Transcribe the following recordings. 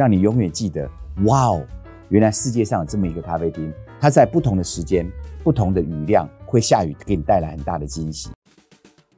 让你永远记得，哇哦，原来世界上有这么一个咖啡厅，它在不同的时间、不同的雨量会下雨，给你带来很大的惊喜。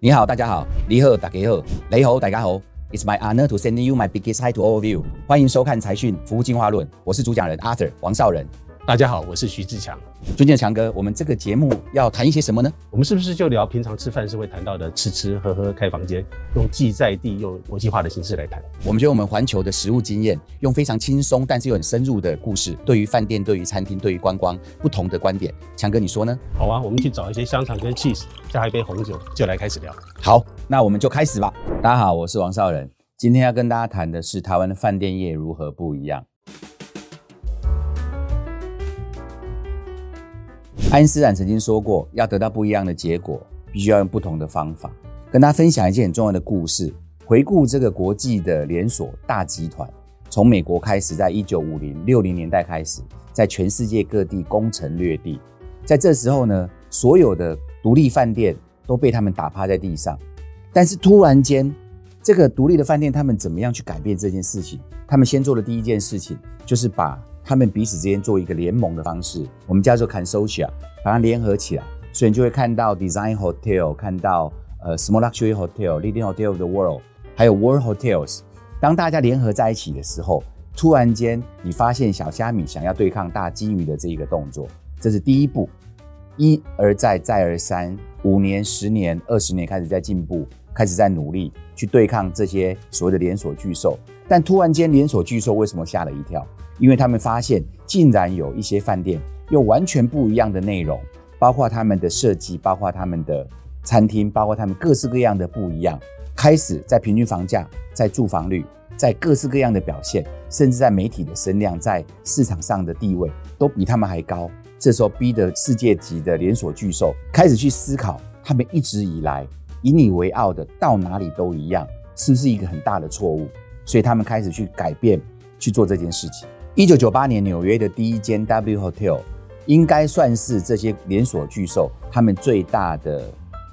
你好，大家好，你好，大家好，雷好，大家好。It's my honor to send you my biggest hi to all of you。欢迎收看财讯服务进化论，我是主讲人 Arthur 王少仁。大家好，我是徐志强。尊敬的强哥，我们这个节目要谈一些什么呢？我们是不是就聊平常吃饭是会谈到的吃吃喝喝开房间，用既在地又国际化的形式来谈？我们觉得我们环球的食物经验，用非常轻松但是又很深入的故事，对于饭店、对于餐厅、对于观光不同的观点，强哥你说呢？好啊，我们去找一些香肠跟 cheese，加一杯红酒，就来开始聊。好，那我们就开始吧。大家好，我是王少仁，今天要跟大家谈的是台湾的饭店业如何不一样。爱因斯坦曾经说过，要得到不一样的结果，必须要用不同的方法。跟大家分享一件很重要的故事。回顾这个国际的连锁大集团，从美国开始，在一九五零六零年代开始，在全世界各地攻城略地。在这时候呢，所有的独立饭店都被他们打趴在地上。但是突然间，这个独立的饭店，他们怎么样去改变这件事情？他们先做的第一件事情，就是把他们彼此之间做一个联盟的方式，我们叫做 consortia，把它联合起来，所以你就会看到 Design Hotel，看到呃 Small Luxury Hotel，Leading Hotel of the World，还有 World Hotels。当大家联合在一起的时候，突然间你发现小虾米想要对抗大金鱼的这一个动作，这是第一步，一而再再而三，五年、十年、二十年开始在进步，开始在努力去对抗这些所谓的连锁巨兽。但突然间，连锁巨兽为什么吓了一跳？因为他们发现，竟然有一些饭店用完全不一样的内容，包括他们的设计，包括他们的餐厅，包括他们各式各样的不一样，开始在平均房价、在住房率、在各式各样的表现，甚至在媒体的声量、在市场上的地位，都比他们还高。这时候，逼得世界级的连锁巨兽开始去思考，他们一直以来以你为傲的到哪里都一样，是不是一个很大的错误？所以他们开始去改变，去做这件事情。一九九八年，纽约的第一间 W Hotel 应该算是这些连锁巨兽他们最大的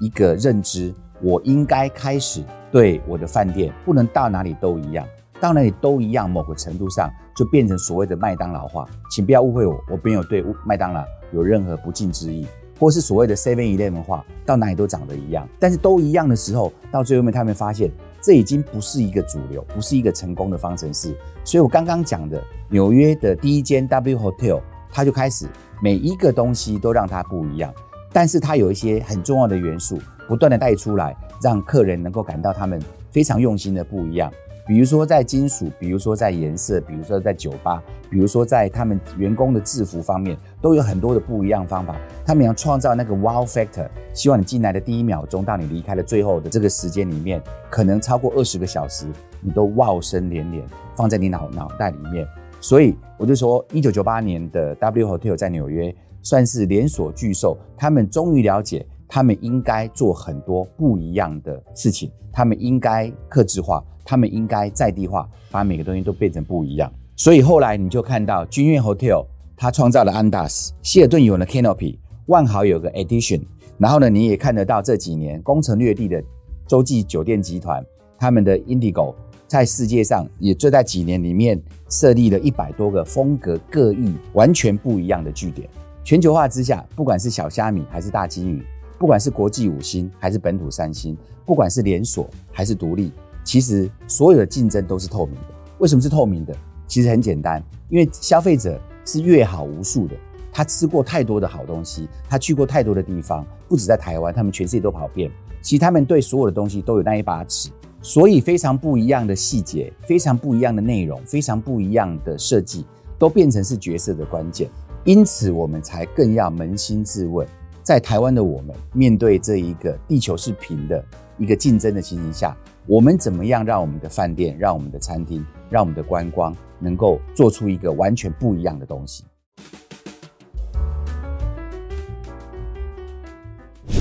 一个认知。我应该开始对我的饭店不能到哪里都一样，到哪里都一样，某个程度上就变成所谓的麦当劳化。请不要误会我，我没有对麦当劳有任何不敬之意，或是所谓的 Seven Eleven 化，到哪里都长得一样。但是都一样的时候，到最后面他们发现。这已经不是一个主流，不是一个成功的方程式。所以我刚刚讲的纽约的第一间 W Hotel，它就开始每一个东西都让它不一样，但是它有一些很重要的元素，不断的带出来，让客人能够感到他们非常用心的不一样。比如说在金属，比如说在颜色，比如说在酒吧，比如说在他们员工的制服方面，都有很多的不一样方法。他们要创造那个 wow factor，希望你进来的第一秒钟到你离开的最后的这个时间里面，可能超过二十个小时，你都 wow 声连连，放在你脑脑袋里面。所以我就说，一九九八年的 W Hotel 在纽约算是连锁巨兽，他们终于了解。他们应该做很多不一样的事情，他们应该克制化，他们应该在地化，把每个东西都变成不一样。所以后来你就看到君悦 Hotel，它创造了 Andaz，希尔顿有了 Canopy，万豪有个 Edition，然后呢，你也看得到这几年攻城略地的洲际酒店集团，他们的 Indigo 在世界上也就在几年里面设立了一百多个风格各异、完全不一样的据点。全球化之下，不管是小虾米还是大金鱼。不管是国际五星还是本土三星，不管是连锁还是独立，其实所有的竞争都是透明的。为什么是透明的？其实很简单，因为消费者是越好无数的，他吃过太多的好东西，他去过太多的地方，不止在台湾，他们全世界都跑遍。其实他们对所有的东西都有那一把尺，所以非常不一样的细节，非常不一样的内容，非常不一样的设计，都变成是角色的关键。因此，我们才更要扪心自问。在台湾的我们，面对这一个地球是平的一个竞争的情形下，我们怎么样让我们的饭店、让我们的餐厅、让我们的观光能够做出一个完全不一样的东西？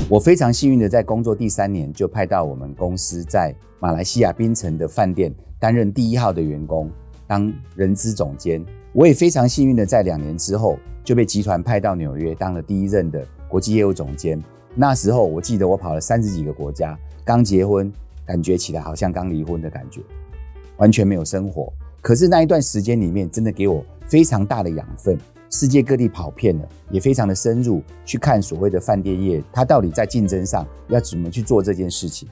我非常幸运的在工作第三年就派到我们公司在马来西亚槟城的饭店担任第一号的员工，当人资总监。我也非常幸运的在两年之后就被集团派到纽约当了第一任的。国际业务总监，那时候我记得我跑了三十几个国家，刚结婚，感觉起来好像刚离婚的感觉，完全没有生活。可是那一段时间里面，真的给我非常大的养分。世界各地跑遍了，也非常的深入去看所谓的饭店业，它到底在竞争上要怎么去做这件事情。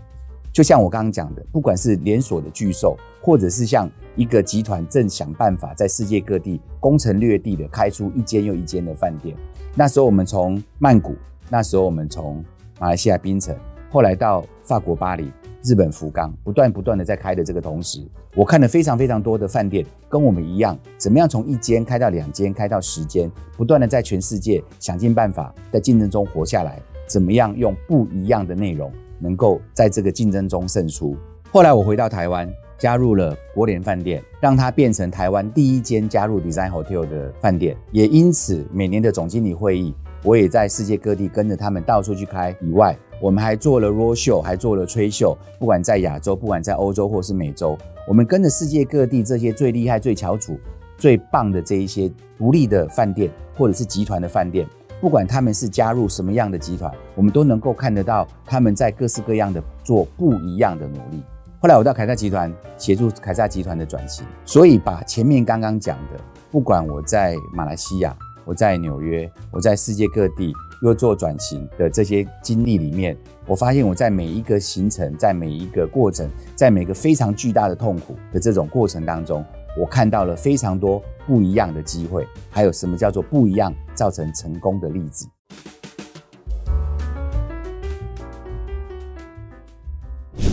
就像我刚刚讲的，不管是连锁的巨兽，或者是像一个集团正想办法在世界各地攻城略地的开出一间又一间的饭店。那时候我们从曼谷，那时候我们从马来西亚槟城，后来到法国巴黎。日本福冈不断不断的在开的这个同时，我看了非常非常多的饭店，跟我们一样，怎么样从一间开到两间，开到十间，不断的在全世界想尽办法在竞争中活下来，怎么样用不一样的内容，能够在这个竞争中胜出。后来我回到台湾，加入了国联饭店，让它变成台湾第一间加入 Design Hotel 的饭店，也因此每年的总经理会议，我也在世界各地跟着他们到处去开，以外。我们还做了 road show，还做了吹秀，不管在亚洲，不管在欧洲或是美洲，我们跟着世界各地这些最厉害、最翘楚、最棒的这一些独立的饭店或者是集团的饭店，不管他们是加入什么样的集团，我们都能够看得到他们在各式各样的做不一样的努力。后来我到凯撒集团协助凯撒集团的转型，所以把前面刚刚讲的，不管我在马来西亚，我在纽约，我在世界各地。又做转型的这些经历里面，我发现我在每一个行程，在每一个过程，在每个非常巨大的痛苦的这种过程当中，我看到了非常多不一样的机会，还有什么叫做不一样造成成功的例子。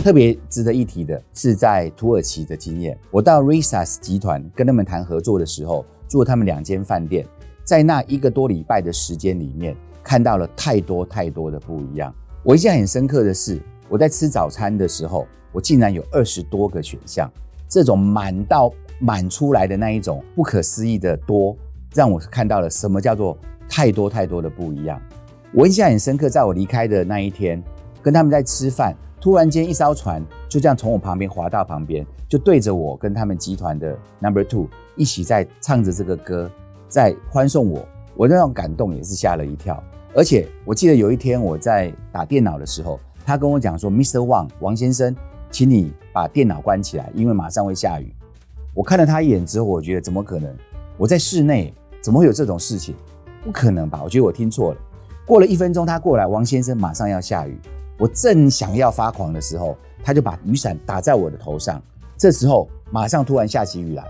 特别值得一提的是，在土耳其的经验，我到 Risas 集团跟他们谈合作的时候，住他们两间饭店，在那一个多礼拜的时间里面。看到了太多太多的不一样。我印象很深刻的是，我在吃早餐的时候，我竟然有二十多个选项，这种满到满出来的那一种不可思议的多，让我看到了什么叫做太多太多的不一样。我印象很深刻，在我离开的那一天，跟他们在吃饭，突然间一艘船就这样从我旁边划到旁边，就对着我跟他们集团的 Number Two 一起在唱着这个歌，在欢送我。我那种感动也是吓了一跳。而且我记得有一天我在打电脑的时候，他跟我讲说：“Mr. Wang，王先生，请你把电脑关起来，因为马上会下雨。”我看了他一眼之后，我觉得怎么可能？我在室内怎么会有这种事情？不可能吧？我觉得我听错了。过了一分钟，他过来，王先生马上要下雨。我正想要发狂的时候，他就把雨伞打在我的头上。这时候马上突然下起雨来。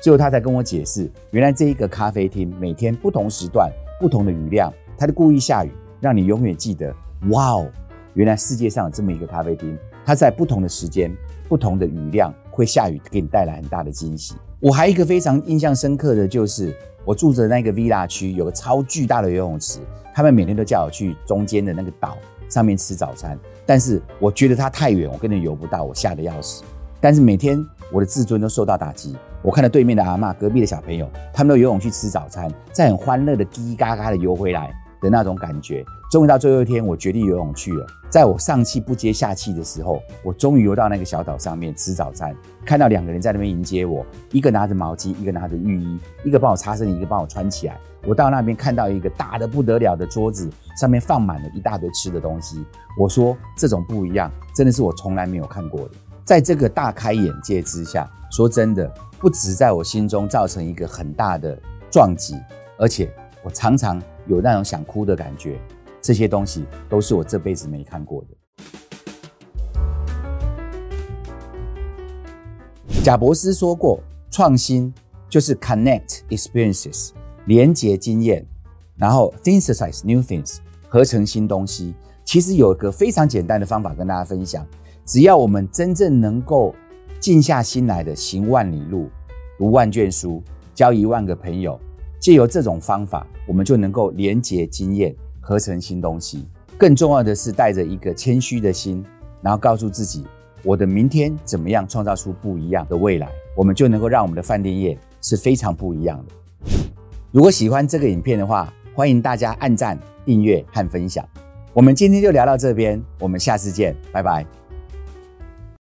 最后他才跟我解释，原来这一个咖啡厅每天不同时段、不同的雨量。他就故意下雨，让你永远记得。哇哦，原来世界上有这么一个咖啡厅，它在不同的时间、不同的雨量会下雨，给你带来很大的惊喜。我还一个非常印象深刻的就是，我住的那个 villa 区有个超巨大的游泳池，他们每天都叫我去中间的那个岛上面吃早餐，但是我觉得它太远，我根本游不到，我吓得要死。但是每天我的自尊都受到打击。我看到对面的阿妈、隔壁的小朋友，他们都游泳去吃早餐，在很欢乐的叽叽嘎嘎的游回来。的那种感觉，终于到最后一天，我决定游泳去了。在我上气不接下气的时候，我终于游到那个小岛上面吃早餐，看到两个人在那边迎接我，一个拿着毛巾，一个拿着浴衣，一个帮我擦身，一个帮我穿起来。我到那边看到一个大的不得了的桌子，上面放满了一大堆吃的东西。我说这种不一样，真的是我从来没有看过的。在这个大开眼界之下，说真的，不止在我心中造成一个很大的撞击，而且我常常。有那种想哭的感觉，这些东西都是我这辈子没看过的。贾博士说过，创新就是 connect experiences，连接经验，然后 synthesize new things，合成新东西。其实有一个非常简单的方法跟大家分享，只要我们真正能够静下心来的行万里路，读万卷书，交一万个朋友。借由这种方法，我们就能够连接经验，合成新东西。更重要的是，带着一个谦虚的心，然后告诉自己，我的明天怎么样创造出不一样的未来，我们就能够让我们的饭店业是非常不一样的。如果喜欢这个影片的话，欢迎大家按赞、订阅和分享。我们今天就聊到这边，我们下次见，拜拜。